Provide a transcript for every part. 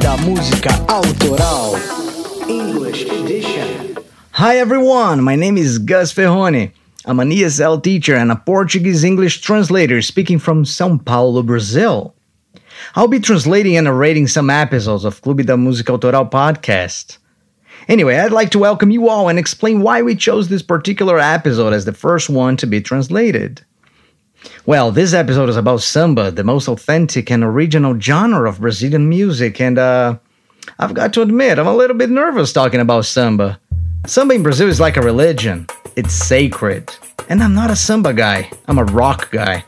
da Música Autoral English Edition. Hi everyone, my name is Gus Ferrone. I'm an ESL teacher and a Portuguese English translator speaking from São Paulo, Brazil. I'll be translating and narrating some episodes of Clube da Música Autoral podcast. Anyway, I'd like to welcome you all and explain why we chose this particular episode as the first one to be translated. Well, this episode is about samba, the most authentic and original genre of Brazilian music, and uh, I've got to admit, I'm a little bit nervous talking about samba. Samba in Brazil is like a religion, it's sacred. And I'm not a samba guy, I'm a rock guy.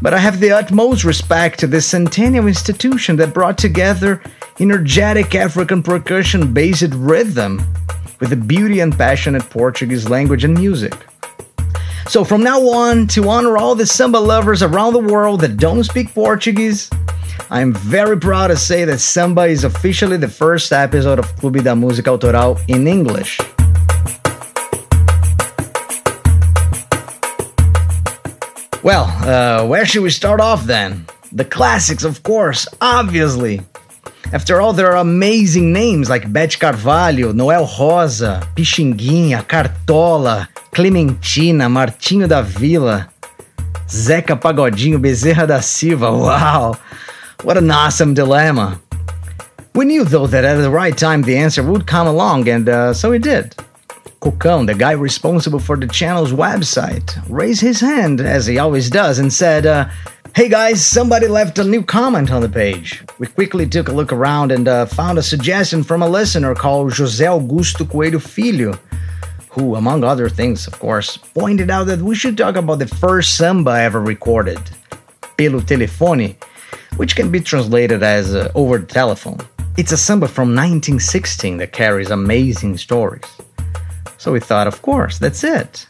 But I have the utmost respect to this centennial institution that brought together energetic African percussion based rhythm with the beauty and passionate Portuguese language and music. So from now on, to honor all the samba lovers around the world that don't speak Portuguese, I am very proud to say that samba is officially the first episode of Clube da Música Autoral in English. Well, uh, where should we start off then? The classics, of course, obviously. After all, there are amazing names like Beth Carvalho, Noel Rosa, Pixinguinha, Cartola, Clementina, Martinho da Vila, Zeca Pagodinho, Bezerra da Silva. Wow, what an awesome dilemma. We knew, though, that at the right time the answer would come along, and uh, so it did. Cocão, the guy responsible for the channel's website, raised his hand, as he always does, and said, uh, Hey guys, somebody left a new comment on the page. We quickly took a look around and uh, found a suggestion from a listener called José Augusto Coelho Filho, who, among other things, of course, pointed out that we should talk about the first samba ever recorded, Pelo Telefone, which can be translated as uh, over the telephone. It's a samba from 1916 that carries amazing stories. So we thought, of course, that's it.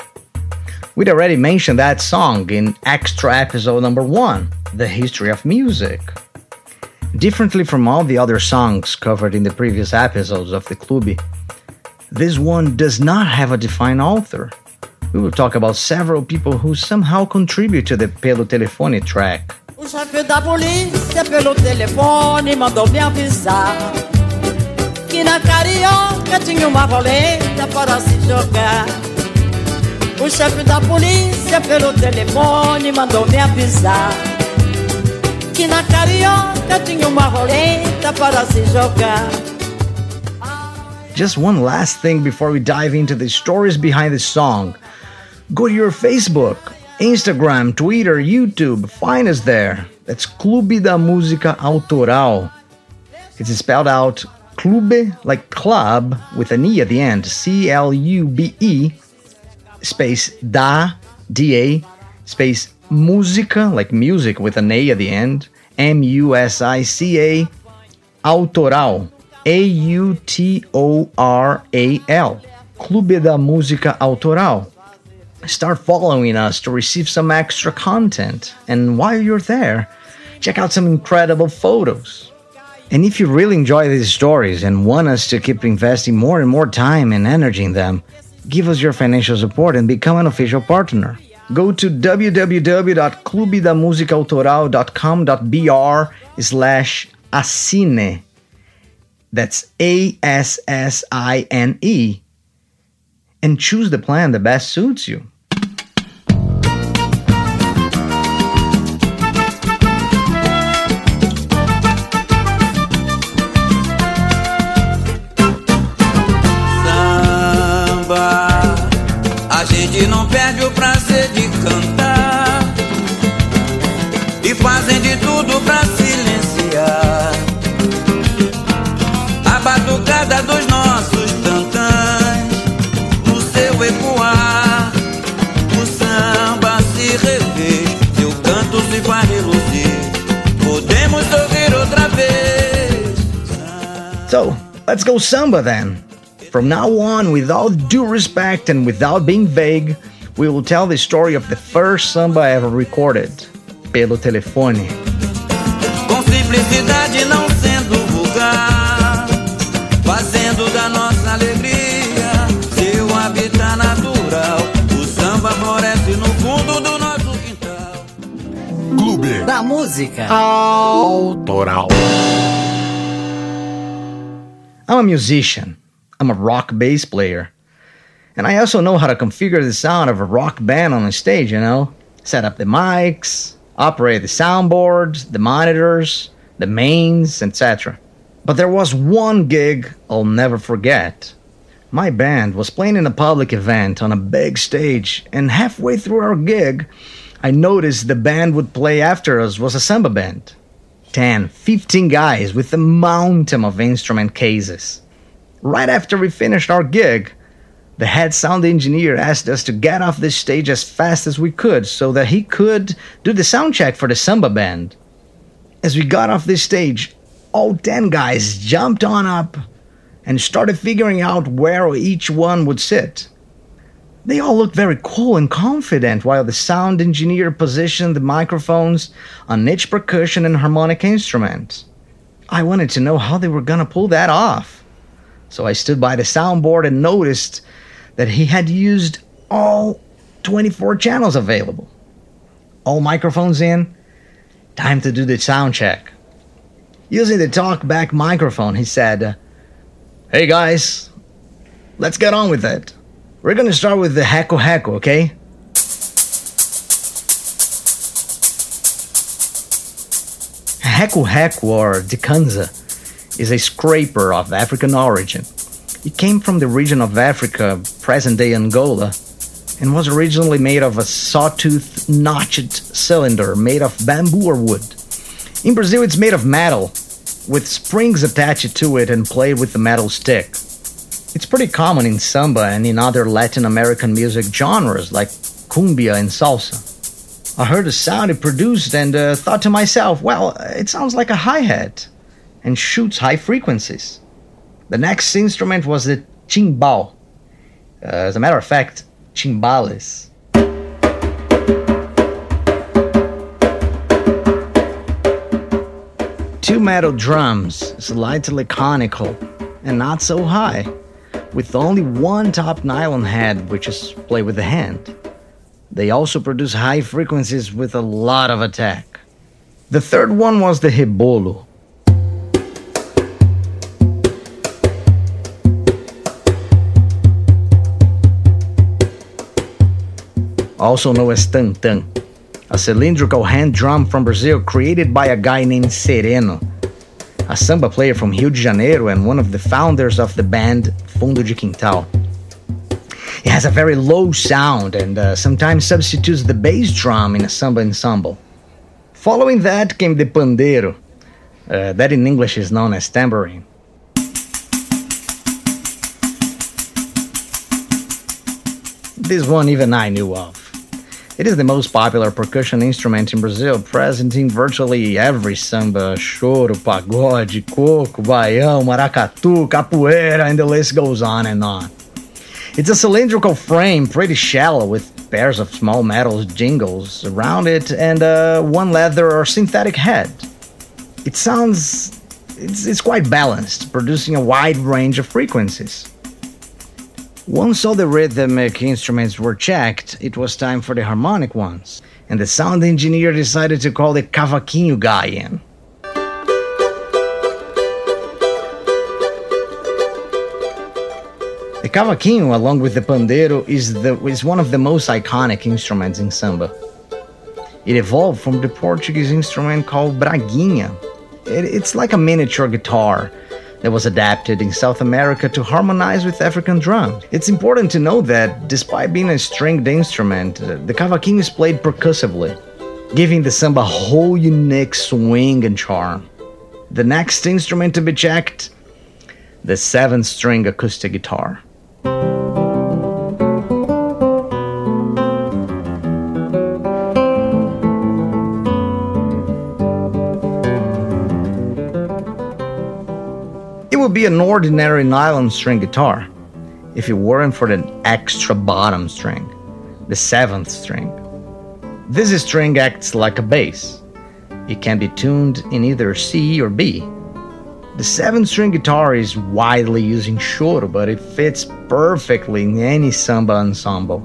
We'd already mentioned that song in extra episode number one, The History of Music. Differently from all the other songs covered in the previous episodes of the Clube, this one does not have a defined author. We will talk about several people who somehow contribute to the Pelo Telefone track. O chefe da polícia pelo telefone mandou me avisar que na carioca tinha uma roleta para se jogar. O chefe da polícia pelo telefone mandou me avisar que na carioca tinha uma roleta para se jogar. Just one last thing before we dive into the stories behind the song. Go to your Facebook, Instagram, Twitter, YouTube, find us there. That's Clube da Música Autoral. It's spelled out Clube, like club, with an E at the end. C L U B E, space da, D A, space música, like music with an A at the end. M U S I C A, autoral. A U T O R A L. Clube da Música Autoral. Start following us to receive some extra content. And while you're there, check out some incredible photos. And if you really enjoy these stories and want us to keep investing more and more time and energy in them, give us your financial support and become an official partner. Go to www.clubedamusicaautoral.com.br slash assine. That's A S S I N E. And choose the plan that best suits you. Let's go samba then. From now on, with all due respect and without being vague, we will tell the story of the first samba ever recorded, Pelo Telefone. Com simplicidade não sendo vulgar Fazendo da nossa alegria Seu habitat natural O samba floresce no fundo do nosso quintal Clube Da música. Autoral. I'm a musician, I'm a rock bass player. And I also know how to configure the sound of a rock band on a stage, you know? Set up the mics, operate the soundboard, the monitors, the mains, etc. But there was one gig I'll never forget. My band was playing in a public event on a big stage, and halfway through our gig, I noticed the band would play after us was a samba band. 10, 15 guys with a mountain of instrument cases. Right after we finished our gig, the head sound engineer asked us to get off the stage as fast as we could so that he could do the sound check for the samba band. As we got off the stage, all 10 guys jumped on up and started figuring out where each one would sit. They all looked very cool and confident while the sound engineer positioned the microphones on each percussion and harmonic instrument. I wanted to know how they were gonna pull that off. So I stood by the soundboard and noticed that he had used all 24 channels available. All microphones in, time to do the sound check. Using the talkback microphone, he said, Hey guys, let's get on with it. We're gonna start with the reco-reco, okay? Reco-reco or Dikanza is a scraper of African origin. It came from the region of Africa, present day Angola, and was originally made of a sawtooth notched cylinder made of bamboo or wood. In Brazil, it's made of metal, with springs attached to it and played with a metal stick. It's pretty common in samba and in other Latin American music genres like cumbia and salsa. I heard the sound it produced and uh, thought to myself, well, it sounds like a hi hat and shoots high frequencies. The next instrument was the chimbal. Uh, as a matter of fact, chimbales. Two metal drums, slightly conical and not so high, with only one top nylon head, which is played with the hand. They also produce high frequencies with a lot of attack. The third one was the rebolo. Also known as tantan, a cylindrical hand drum from Brazil created by a guy named Sereno, a samba player from Rio de Janeiro and one of the founders of the band Fundo de Quintal. It has a very low sound and uh, sometimes substitutes the bass drum in a samba ensemble. Following that came the pandeiro, uh, that in English is known as tambourine. This one even I knew of. It is the most popular percussion instrument in Brazil, present in virtually every samba, choro, pagode, coco, baião, maracatu, capoeira, and the list goes on and on. It's a cylindrical frame, pretty shallow, with pairs of small metal jingles around it and uh, one leather or synthetic head. It sounds. It's, it's quite balanced, producing a wide range of frequencies. Once all the rhythmic uh, instruments were checked, it was time for the harmonic ones, and the sound engineer decided to call the cavaquinho guy in. The cavaquinho, along with the pandeiro, is, the, is one of the most iconic instruments in samba. It evolved from the Portuguese instrument called braguinha. It, it's like a miniature guitar that was adapted in South America to harmonize with African drums. It's important to note that despite being a stringed instrument, uh, the cavaquinho is played percussively, giving the samba a whole unique swing and charm. The next instrument to be checked the seven string acoustic guitar. An ordinary nylon string guitar if it weren't for the extra bottom string, the seventh string. This string acts like a bass. It can be tuned in either C or B. The seven string guitar is widely used in choro, but it fits perfectly in any samba ensemble.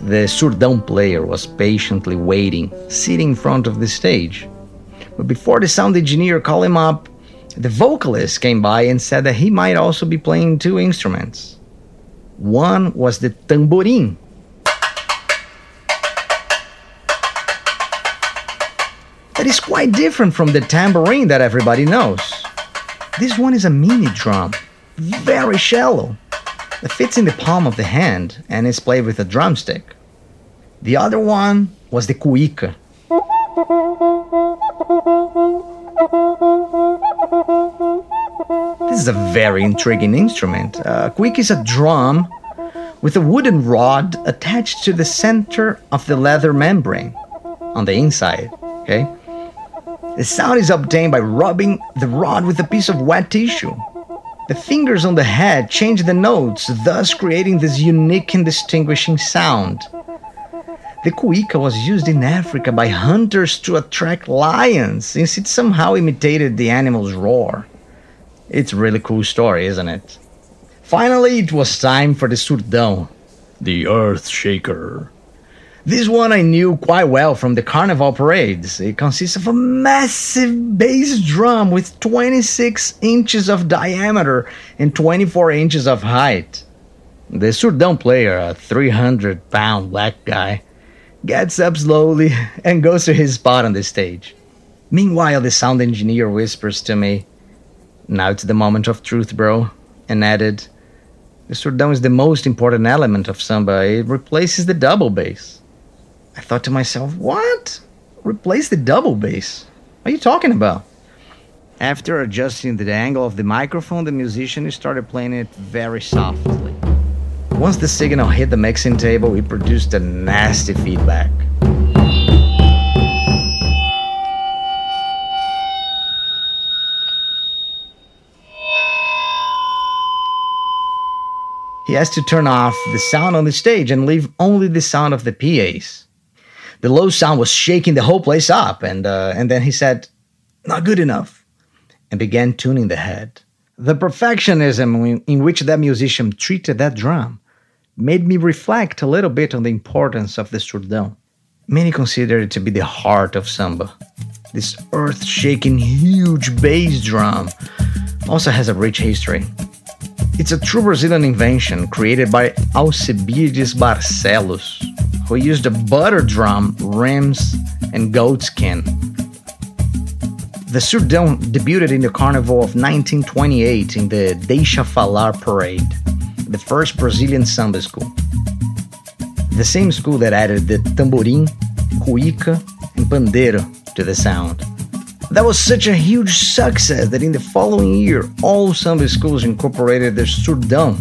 The surdão player was patiently waiting, sitting in front of the stage. But before the sound engineer called him up, The vocalist came by and said that he might also be playing two instruments. One was the tamborim. That is quite different from the tambourine that everybody knows. This one is a mini drum, very shallow, that fits in the palm of the hand and is played with a drumstick. The other one was the cuica. This is a very intriguing instrument. Uh, cuica is a drum with a wooden rod attached to the center of the leather membrane on the inside. Okay? The sound is obtained by rubbing the rod with a piece of wet tissue. The fingers on the head change the notes, thus creating this unique and distinguishing sound. The cuica was used in Africa by hunters to attract lions since it somehow imitated the animal's roar. It's a really cool story, isn't it? Finally, it was time for the surdão, the earth shaker. This one I knew quite well from the carnival parades. It consists of a massive bass drum with 26 inches of diameter and 24 inches of height. The surdão player, a 300 pound black guy, gets up slowly and goes to his spot on the stage. Meanwhile, the sound engineer whispers to me, Now it's the moment of truth, bro, and added, The surdão is the most important element of samba. It replaces the double bass. I thought to myself, what? Replace the double bass? What are you talking about? After adjusting the angle of the microphone, the musician started playing it very softly. Once the signal hit the mixing table, it produced a nasty feedback. He has to turn off the sound on the stage and leave only the sound of the PAs the low sound was shaking the whole place up. And, uh, and then he said, Not good enough, and began tuning the head. The perfectionism in which that musician treated that drum made me reflect a little bit on the importance of the surdão. Many consider it to be the heart of samba. This earth shaking huge bass drum also has a rich history. It's a true Brazilian invention created by Alcibiades Barcelos, who used a butter drum, rims, and goat skin. The Surdão debuted in the Carnival of 1928 in the Deixa Falar Parade, the first Brazilian samba school. The same school that added the tamborim, cuica, and pandeiro to the sound. That was such a huge success that in the following year, all samba schools incorporated the Surdão,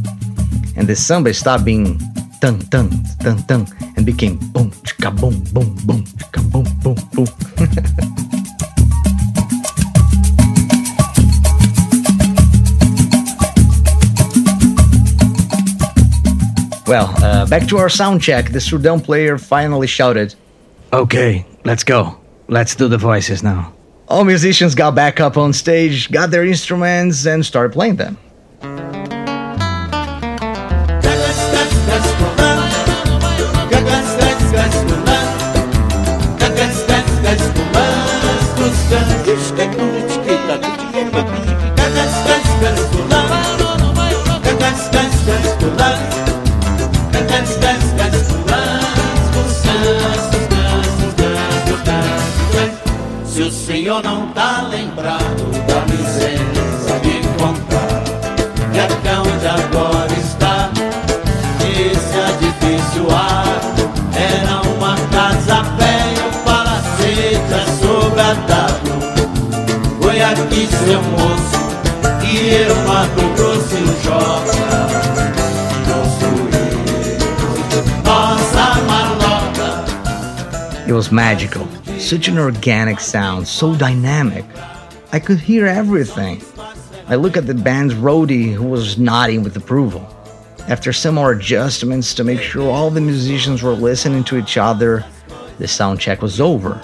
and the samba stopped being dun dun dun dun and became boom chicka boom boom boom boom boom. Back to our sound check. The Surdão player finally shouted, "Okay, let's go. Let's do the voices now." All musicians got back up on stage, got their instruments, and started playing them. Seu moço que eu mato e It was magical. Such an organic sound, so dynamic. I could hear everything. I look at the band's roadie who was nodding with approval. After some more adjustments to make sure all the musicians were listening to each other, the sound check was over.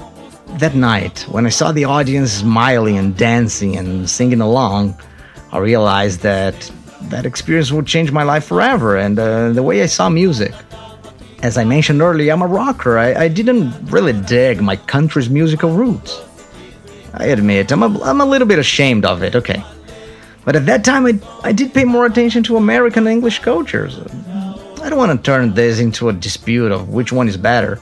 That night, when I saw the audience smiling and dancing and singing along, I realized that that experience would change my life forever and uh, the way I saw music. As I mentioned earlier, I'm a rocker. I, I didn't really dig my country's musical roots. I admit, I'm a, I'm a little bit ashamed of it, okay. But at that time, I, I did pay more attention to American English cultures. I don't want to turn this into a dispute of which one is better.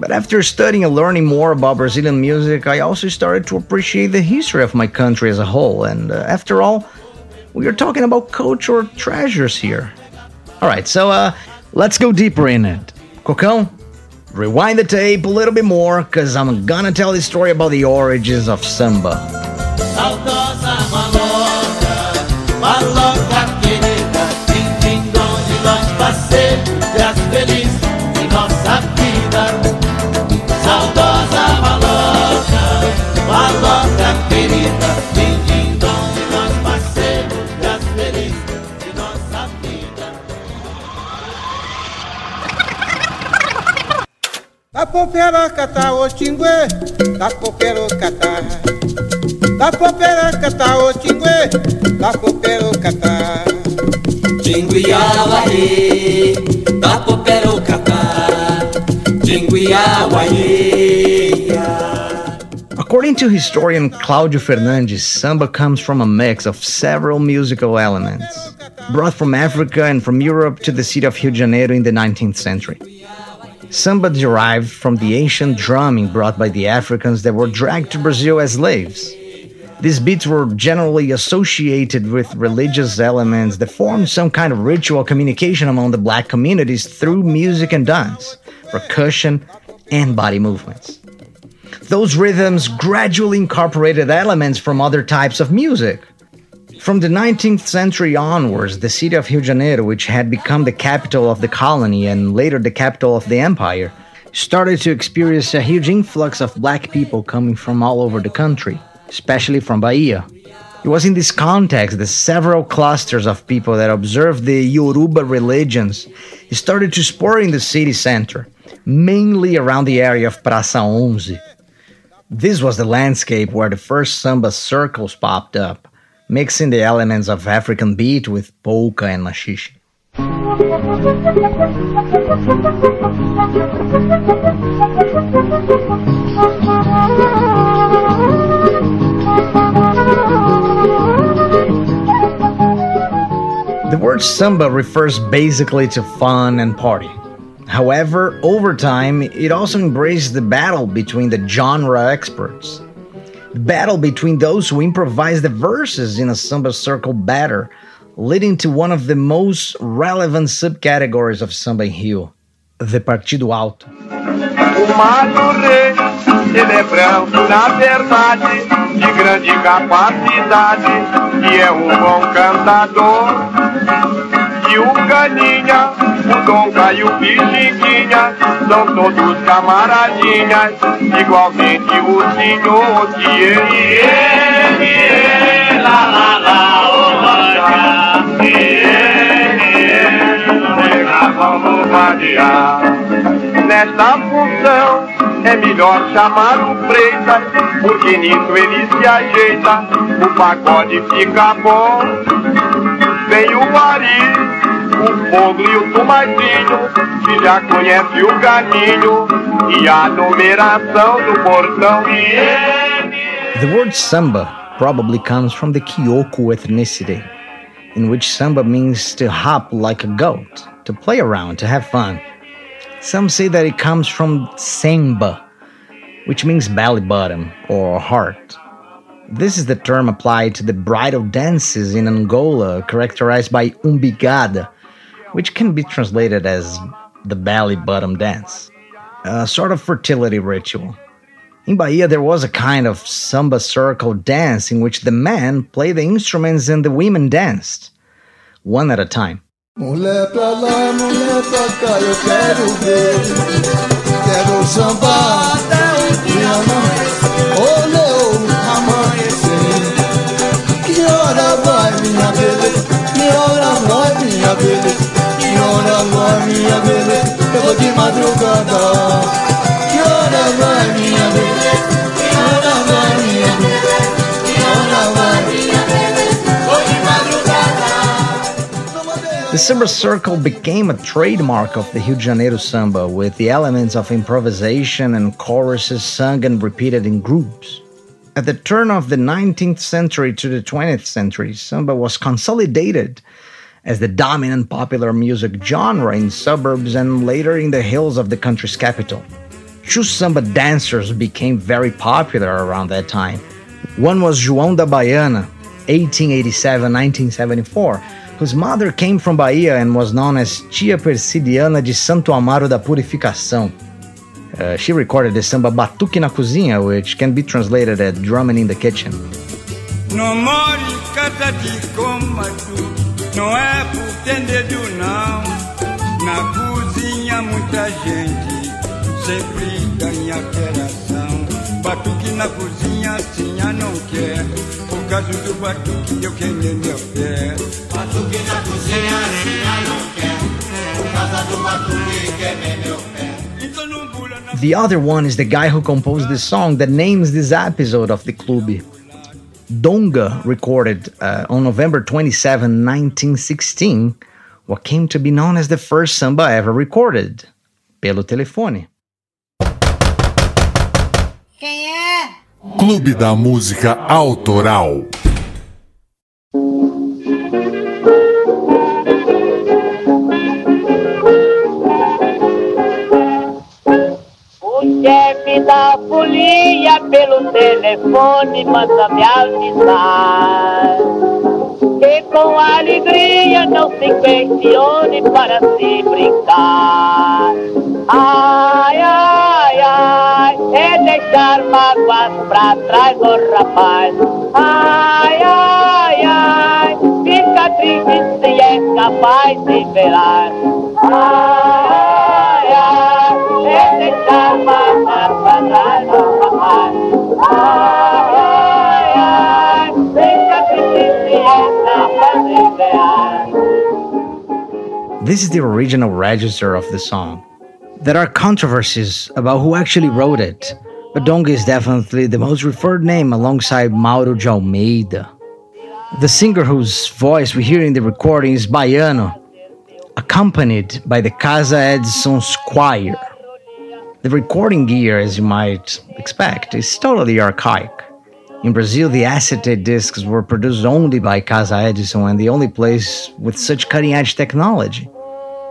But after studying and learning more about Brazilian music, I also started to appreciate the history of my country as a whole. And uh, after all, we are talking about cultural treasures here. All right, so uh, let's go deeper in it. Cocão, rewind the tape a little bit more, because I'm gonna tell the story about the origins of samba. Da poperocata o tingue, da poperocata. Da poperocata o tingue, da poperocata. Tinguiauaê, da Poperocatá, Tinguiauaê. According to historian Cláudio Fernandes, samba comes from a mix of several musical elements, brought from Africa and from Europe to the city of Rio de Janeiro in the 19th century. Samba derived from the ancient drumming brought by the Africans that were dragged to Brazil as slaves. These beats were generally associated with religious elements that formed some kind of ritual communication among the black communities through music and dance, percussion, and body movements. Those rhythms gradually incorporated elements from other types of music. From the 19th century onwards, the city of Rio de Janeiro, which had become the capital of the colony and later the capital of the empire, started to experience a huge influx of black people coming from all over the country, especially from Bahia. It was in this context that several clusters of people that observed the Yoruba religions started to spur in the city center, mainly around the area of Praça 11. This was the landscape where the first samba circles popped up, mixing the elements of African beat with polka and maxixe. The word samba refers basically to fun and party. However, over time, it also embraced the battle between the genre experts. Battle between those who improvise the verses in a samba circle batter, leading to one of the most relevant subcategories of samba in Rio, the Partido Alto. O Mário Rei, ele é branco na verdade, de grande capacidade, e é um bom cantador. E o Caninha, o Donca e o Pixinguinha, são todos camaradinhas, igualmente o senhor que ele é. Lá, lá, lá, ô manja, e ele é. Vamos. Nesta função é melhor chamar o Freitas, porque nisso ele se ajeita, o pagode fica bom. Vem o Ari, o Fogo e o Tomatinho, que já conhece o caminho e a numeração do portão. The word samba probably comes from the Kioko ethnicity, in which samba means to hop like a goat, to play around, to have fun. Some say that it comes from samba, which means belly bottom or heart. This is the term applied to the bridal dances in Angola characterized by umbigada, which can be translated as the belly bottom dance, a sort of fertility ritual. In Bahia, there was a kind of samba circle dance in which the men played the instruments and the women danced, one at a time. Mulher pra lá, mulher pra cá, eu quero ver. Quero sambar até o dia amanhecer. Olhou amanhecer. Que hora vai, minha beleza? Que hora vai, minha beleza? Minha beleza? Eu vou de madrugada. Que hora vai, minha madrugada. The samba circle became a trademark of the Rio de Janeiro samba, with the elements of improvisation and choruses sung and repeated in groups. At the turn of the 19th century to the 20th century, samba was consolidated as the dominant popular music genre in suburbs and later in the hills of the country's capital. Two samba dancers became very popular around that time. One was João da Baiana, 1887-1974, whose mother came from Bahia and was known as Tia Perciliana de Santo Amaro da Purificação. Uh, she recorded the samba Batuque na Cozinha, which can be translated as drumming in the kitchen. No more Não é por ter dedo, não. Na cozinha, muita gente sempre ganha alteração. Batuque na cozinha, assim não quer. Por causa do batuque, eu queimei meu pé. Batuque na cozinha, assim não quer. Por causa do batuque, queimei meu pé. The other one is the guy who composed this song that names this episode of the club. Donga recorded uh, on November 27, 1916, what came to be known as the first samba ever recorded, pelo telefone. Quem é? Clube da Música Autoral. Chefe da folia pelo telefone manda me avisar que com alegria não se questione para se brincar. Ai, ai, ai, é deixar mágoas pra trás, ô rapaz. Ai, ai, ai, fica triste se é capaz de velar. Ai, This is the original register of the song. There are controversies about who actually wrote it, but Donga is definitely the most referred name alongside Mauro de Almeida. The singer whose voice we hear in the recording is Baiano, accompanied by the Casa Edison's choir. The recording gear, as you might expect, is totally archaic. In Brazil, the acetate discs were produced only by Casa Edison and the only place with such cutting edge technology.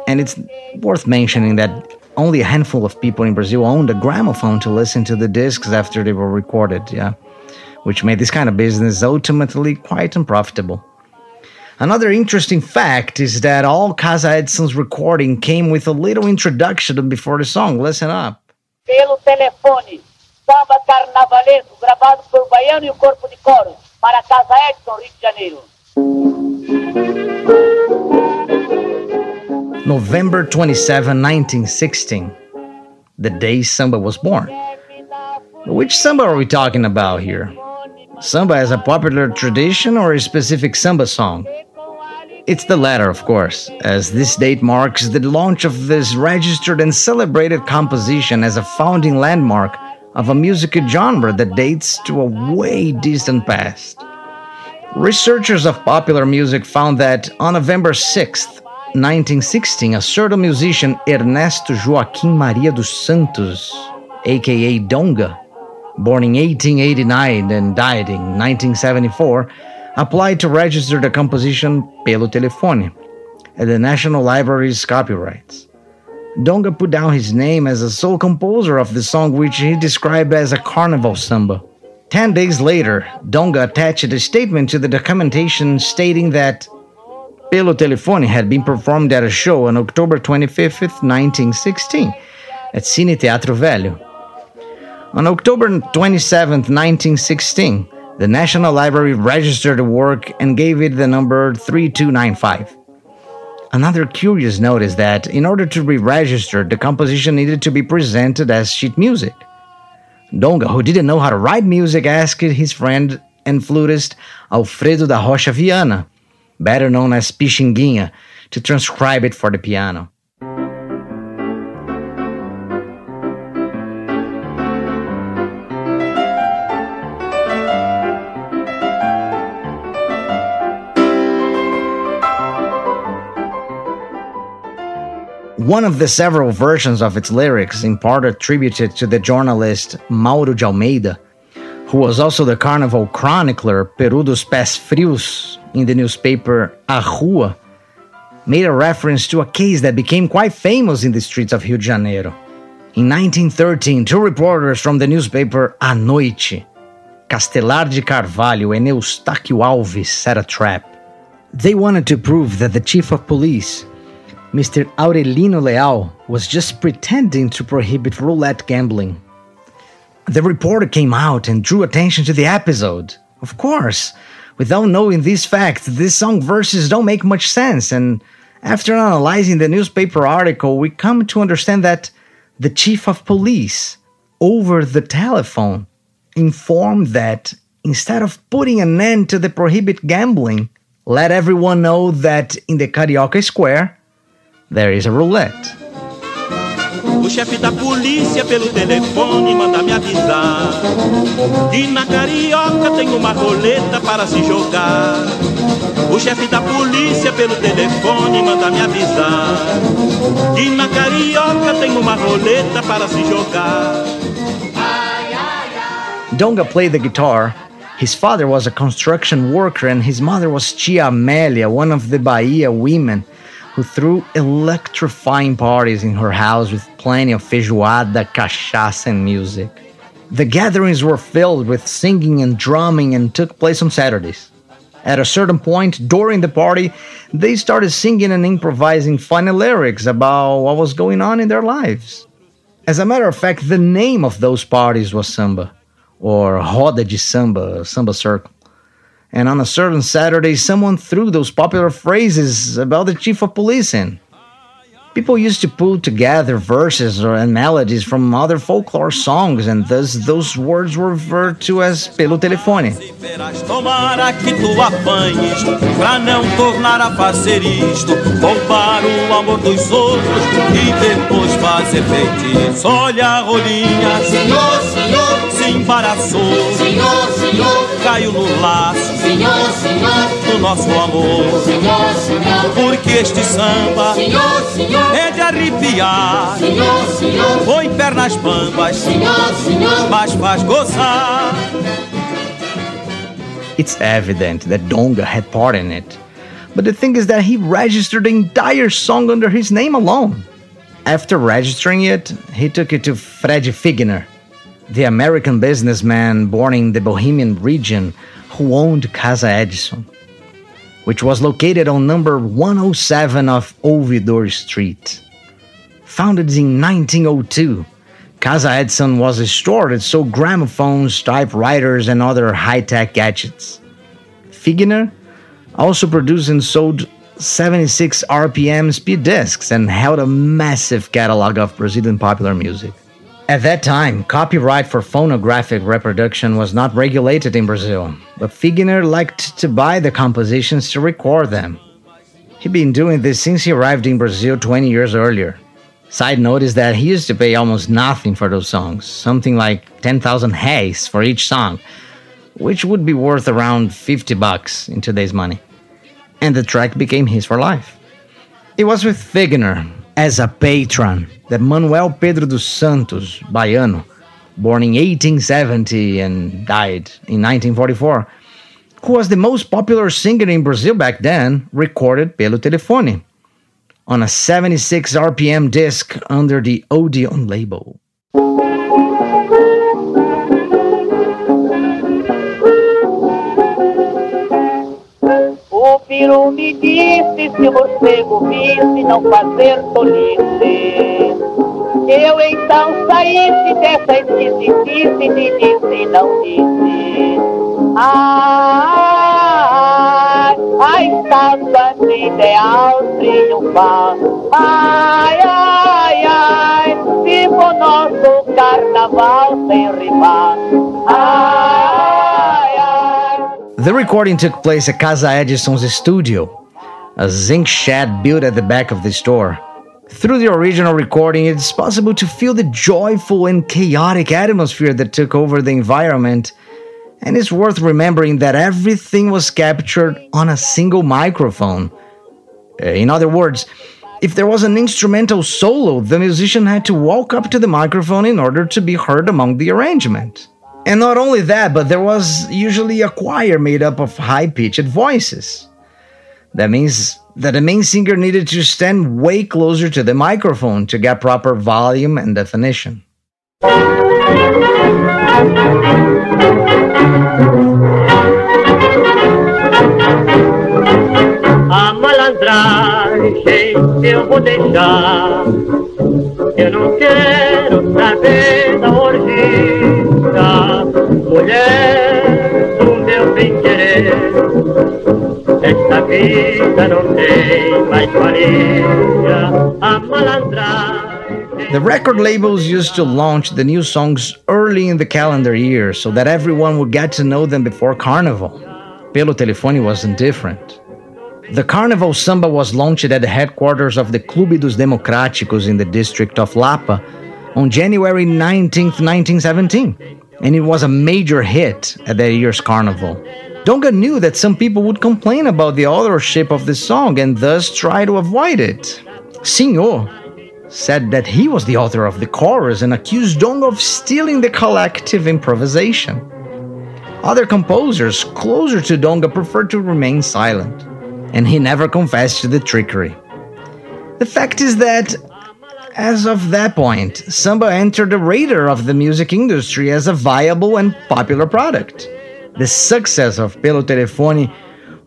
And it's worth mentioning that only a handful of people in Brazil owned a gramophone to listen to the discs after they were recorded, yeah, which made this kind of business ultimately quite unprofitable. Another interesting fact is that all Casa Edison's recording came with a little introduction before the song. Listen up. Pelo telefone, samba carnavalesco gravado por Baiano e o Corpo de Coro para Casa Edison, Rio de Janeiro. November 27, 1916, the day Samba was born. Which Samba are we talking about here? Samba as a popular tradition or a specific Samba song? It's the latter, of course, as this date marks the launch of this registered and celebrated composition as a founding landmark of a music genre that dates to a way distant past. Researchers of popular music found that on November 6th, 1916, a certain musician Ernesto Joaquim Maria dos Santos, aka Donga, born in 1889 and died in 1974, applied to register the composition Pelo Telefone at the National Library's copyrights. Donga put down his name as a sole composer of the song, which he described as a carnival samba. Ten days later, Donga attached a statement to the documentation stating that Pelo Telefone had been performed at a show on October 25, 1916, at Cine Teatro Velo. On October 27, 1916, the National Library registered the work and gave it the number 3295. Another curious note is that in order to be registered, the composition needed to be presented as sheet music. Donga, who didn't know how to write music, asked his friend and flutist Alfredo da Rocha Viana better known as Pixinguinha, to transcribe it for the piano. One of the several versions of its lyrics, in part attributed to the journalist Mauro de Almeida, who was also the carnival chronicler Peru dos Pés Frios in the newspaper A Rua, made a reference to a case that became quite famous in the streets of Rio de Janeiro. In 1913, two reporters from the newspaper A Noite, Castelar de Carvalho and Eustáquio Alves, set a trap. They wanted to prove that the chief of police, Mr. Aurelino Leal, was just pretending to prohibit roulette gambling. The reporter came out and drew attention to the episode. Of course, without knowing these facts, these song verses don't make much sense, and after analyzing the newspaper article, we come to understand that the chief of police, over the telephone, informed that instead of putting an end to the prohibit gambling, let everyone know that in the Carioca Square there is a roulette. O chefe da polícia pelo telefone manda me avisar que na Carioca tem uma roleta para se jogar. O chefe da polícia pelo telefone manda me avisar que na Carioca tem uma roleta para se jogar. Donga played the guitar. His father was a construction worker and his mother was Tia Amélia, one of the Bahia women who threw electrifying parties in her house with plenty of feijoada, cachaça, and music. The gatherings were filled with singing and drumming and took place on Saturdays. At a certain point during the party, they started singing and improvising funny lyrics about what was going on in their lives. As a matter of fact, the name of those parties was samba, or roda de samba, samba circle. And on a certain Saturday, someone threw those popular phrases about the chief of police in. People used to put together verses or, and melodies from other folklore songs, and thus those words were referred to as pelo telefone. Tomara que tu apanhes pra não tornar a fazer isto, roubar o amor dos outros e depois fazer feitiço. Olha a rolinha, Senhor, senhor, se embaraçou, senhor, senhor, caiu no laço. Senhor, senhor, do nosso amor. senhor, senhor, Porque este samba senhor, senhor, é de arrepiar, senhor, senhor, põe pernas bambas, senhor, senhor. mas faz gozar. It's evident that Donga had part in it. But the thing is that he registered the entire song under his name alone. After registering it, he took it to Fred Figner, the American businessman born in the Bohemian region who owned Casa Edison, which was located on number 107 of Ouvidor Street. Founded in 1902, Casa Edison was a store that sold gramophones, typewriters, and other high tech gadgets. Figner also produced and sold 76 RPM speed discs and held a massive catalog of Brazilian popular music. At that time, copyright for phonographic reproduction was not regulated in Brazil, but Figner liked to buy the compositions to record them. He'd been doing this since he arrived in Brazil 20 years earlier. Side note is that he used to pay almost nothing for those songs, something like 10,000 reais for each song, which would be worth around 50 bucks in today's money. And the track became his for life. It was with Figner, as a patron, that Manuel Pedro dos Santos, baiano, born in 1870 and died in 1944, who was the most popular singer in Brazil back then, recorded Pelo Telefone on a 76 RPM disc under the Odeon label. O peru me disse se você visse não fazer tolice. Eu então saísse dessa esquisitice, me disse não disse. Ai, a estátua de ideal triunfar. Ai, ai, ai, viva o nosso carnaval sem rimar. Ai, ai. The recording took place at Casa Edison's studio, a zinc shed built at the back of the store. Through the original recording, it's possible to feel the joyful and chaotic atmosphere that took over the environment. And it's worth remembering that everything was captured on a single microphone. In other words, if there was an instrumental solo, the musician had to walk up to the microphone in order to be heard among the arrangement. And not only that, but there was usually a choir made up of high pitched voices. That means that the main singer needed to stand way closer to the microphone to get proper volume and definition. Malandragem eu vou deixar. Eu não quero saber da orgia, mulher do meu bem querer. Esta vida não tem mais valia. A malandragem. The record labels used to launch the new songs early in the calendar year so that everyone would get to know them before Carnival. Pelo Telefone wasn't different. The Carnival Samba was launched at the headquarters of the Clube dos Democráticos in the district of Lapa on January 19, 1917, and it was a major hit at that year's Carnival. Donga knew that some people would complain about the authorship of the song and thus try to avoid it. Sinho said that he was the author of the chorus and accused Donga of stealing the collective improvisation. Other composers closer to Donga preferred to remain silent, and he never confessed to the trickery. The fact is that, as of that point, samba entered the radar of the music industry as a viable and popular product. The success of Pelo Telefone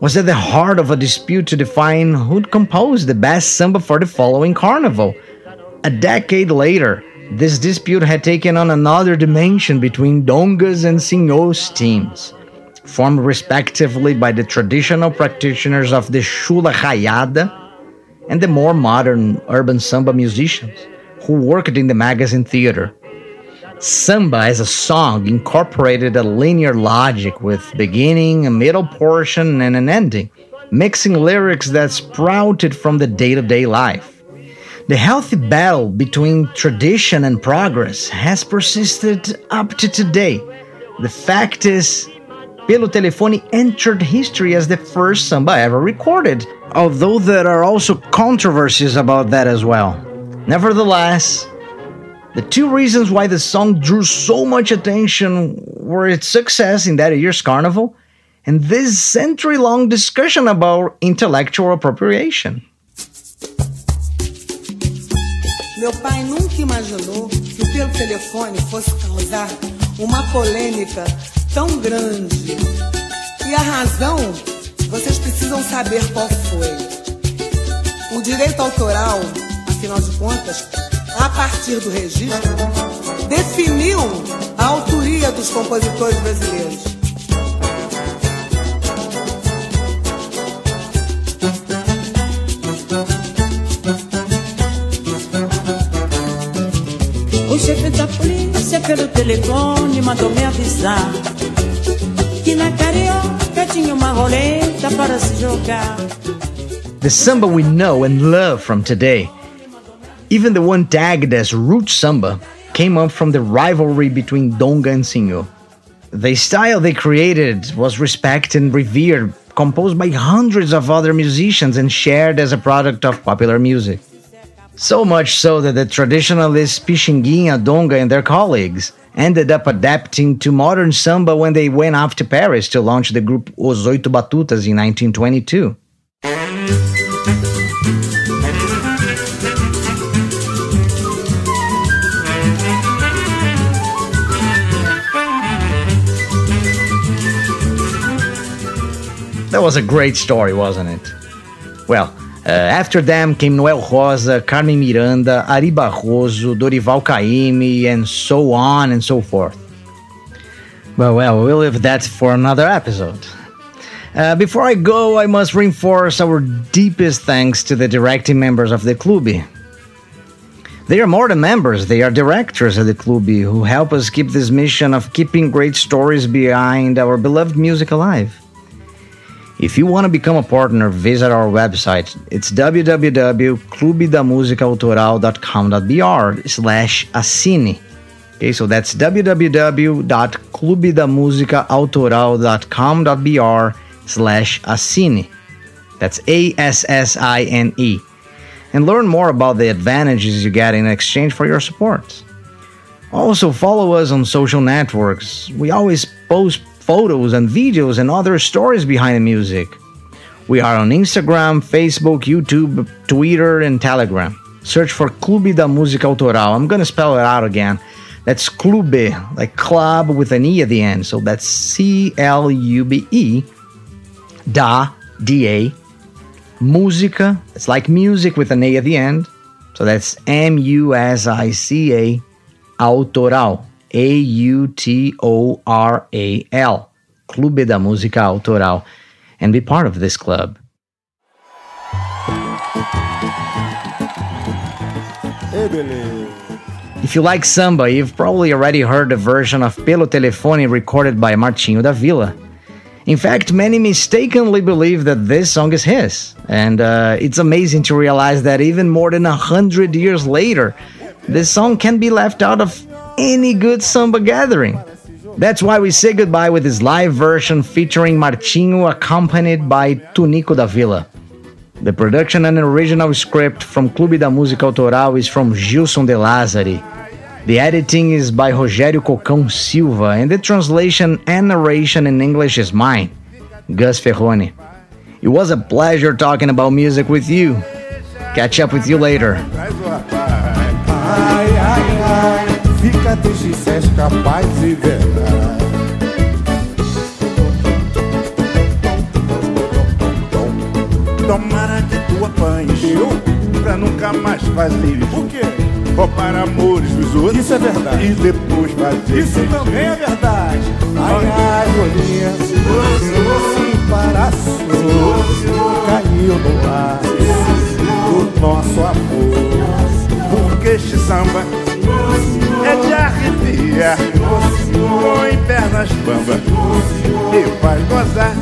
was at the heart of a dispute to define who'd compose the best samba for the following carnival. A decade later, this dispute had taken on another dimension between Dongas and Sinhos teams, formed respectively by the traditional practitioners of the Chula Raiada and the more modern urban samba musicians who worked in the magazine theater. Samba as a song incorporated a linear logic with beginning, a middle portion, and an ending, mixing lyrics that sprouted from the day to day life. The healthy battle between tradition and progress has persisted up to today. The fact is, Pelo Telefone entered history as the first samba ever recorded, although there are also controversies about that as well. Nevertheless, the two reasons why the song drew so much attention were its success in that year's carnival and this century long discussion about intellectual appropriation. Meu pai nunca imaginou que pelo telefone fosse causar uma polêmica tão grande. E a razão, vocês precisam saber qual foi. O direito autoral, afinal de contas, a partir do registro, definiu a autoria dos compositores brasileiros. Pelo telefone mandou me avisar que na carioca tinha uma roleta para se jogar. The samba we know and love from today, even the one tagged as root samba, came up from the rivalry between Donga and Sinho. The style they created was respected and revered, composed by hundreds of other musicians and shared as a product of popular music. So much so that the traditionalists Pixinguinha, Donga, and their colleagues ended up adapting to modern samba when they went off to Paris to launch the group Os Oito Batutas in 1922. That was a great story, wasn't it? Well, uh, after them came Noel Rosa, Carmen Miranda, Ari Barroso, Dorival Caymmi, and so on and so forth. Well, well, we'll leave that for another episode. Uh, before I go, I must reinforce our deepest thanks to the directing members of the Clube. They are more than members, they are directors of the Clube who help us keep this mission of keeping great stories behind our beloved music alive. If you want to become a partner, visit our website. It's www.clubedamusicaautoral.com.br slash assine. Okay, so that's www.clubedamusicaautoral.com.br slash assine. That's A-S-S-I-N-E. And learn more about the advantages you get in exchange for your support. Also, follow us on social networks. We always post photos and videos and other stories behind the music. We are on Instagram, Facebook, YouTube, Twitter, and Telegram. Search for Clube da Música Autoral. I'm gonna spell it out again. That's Clube, like club with an E at the end. So that's C L U B E, da, D A, Música. It's like music with an A at the end. So that's M U S I C A Autoral. A U T O R A L. Clube da Música Autoral. And be part of this club. If you like samba, you've probably already heard the version of Pelo Telefone recorded by Martinho da Vila. In fact, many mistakenly believe that this song is his, and uh, it's amazing to realize that even more than a hundred years later, this song can be left out of any good samba gathering. That's why we say goodbye with this live version featuring Martinho accompanied by Tunico da Vila. The production and original script from Clube da Música Autoral is from Gilson de Lazari. The editing is by Rogério Cocão Silva, and the translation and narration in English is mine, Gus Ferroni. It was a pleasure talking about music with you. Catch up with you later. Se és capaz de verdade. Tomara que tu apanhes Eu? Pra nunca mais fazer O quê? Roubar amores dos outros Isso é verdade. E depois fazer Isso também é verdade. Ai, ai, rolinha, se embaraçou, caiu no ar do nosso amor. Porque este samba é de arrepiar Põe pernas bamba E faz gozar.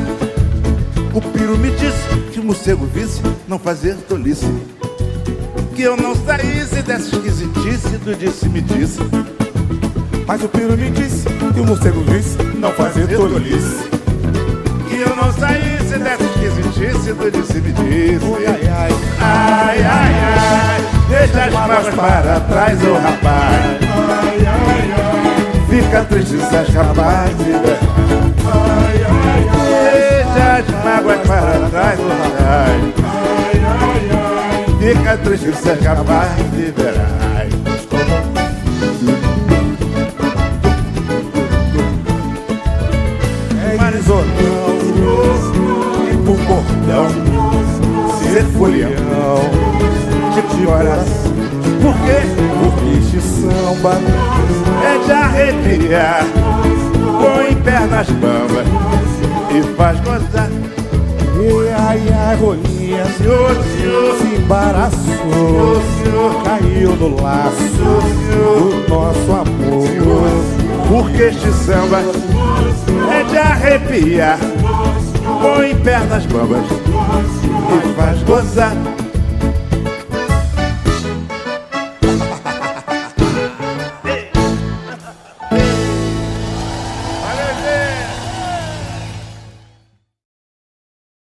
O piro me disse que o morcego visse Não fazer tolice Que eu não saísse dessa esquisitice Do disse-me disse Mas o piro me disse que o morcego disse não fazer tolice. Que eu não saísse dessa esquisitice Do disse-me disse Ai, ai, ai, Ai, ai, Deixa as mágoas para trás, ô rapaz. ai, ai, cicatrizes as rapazes Deixa as mágoas para trás, ai Cicatrizes as de ver. E por cordão Ser folião tipo De coração por quê? Porque este samba É de arrepiar. Põe pernas bambas E faz gozar. E ai, ai, rolinha Senhor, senhor se embaraçou, senhor caiu no laço do nosso amor. Porque este samba é de arrepiar? Põe pernas bambas E faz gozar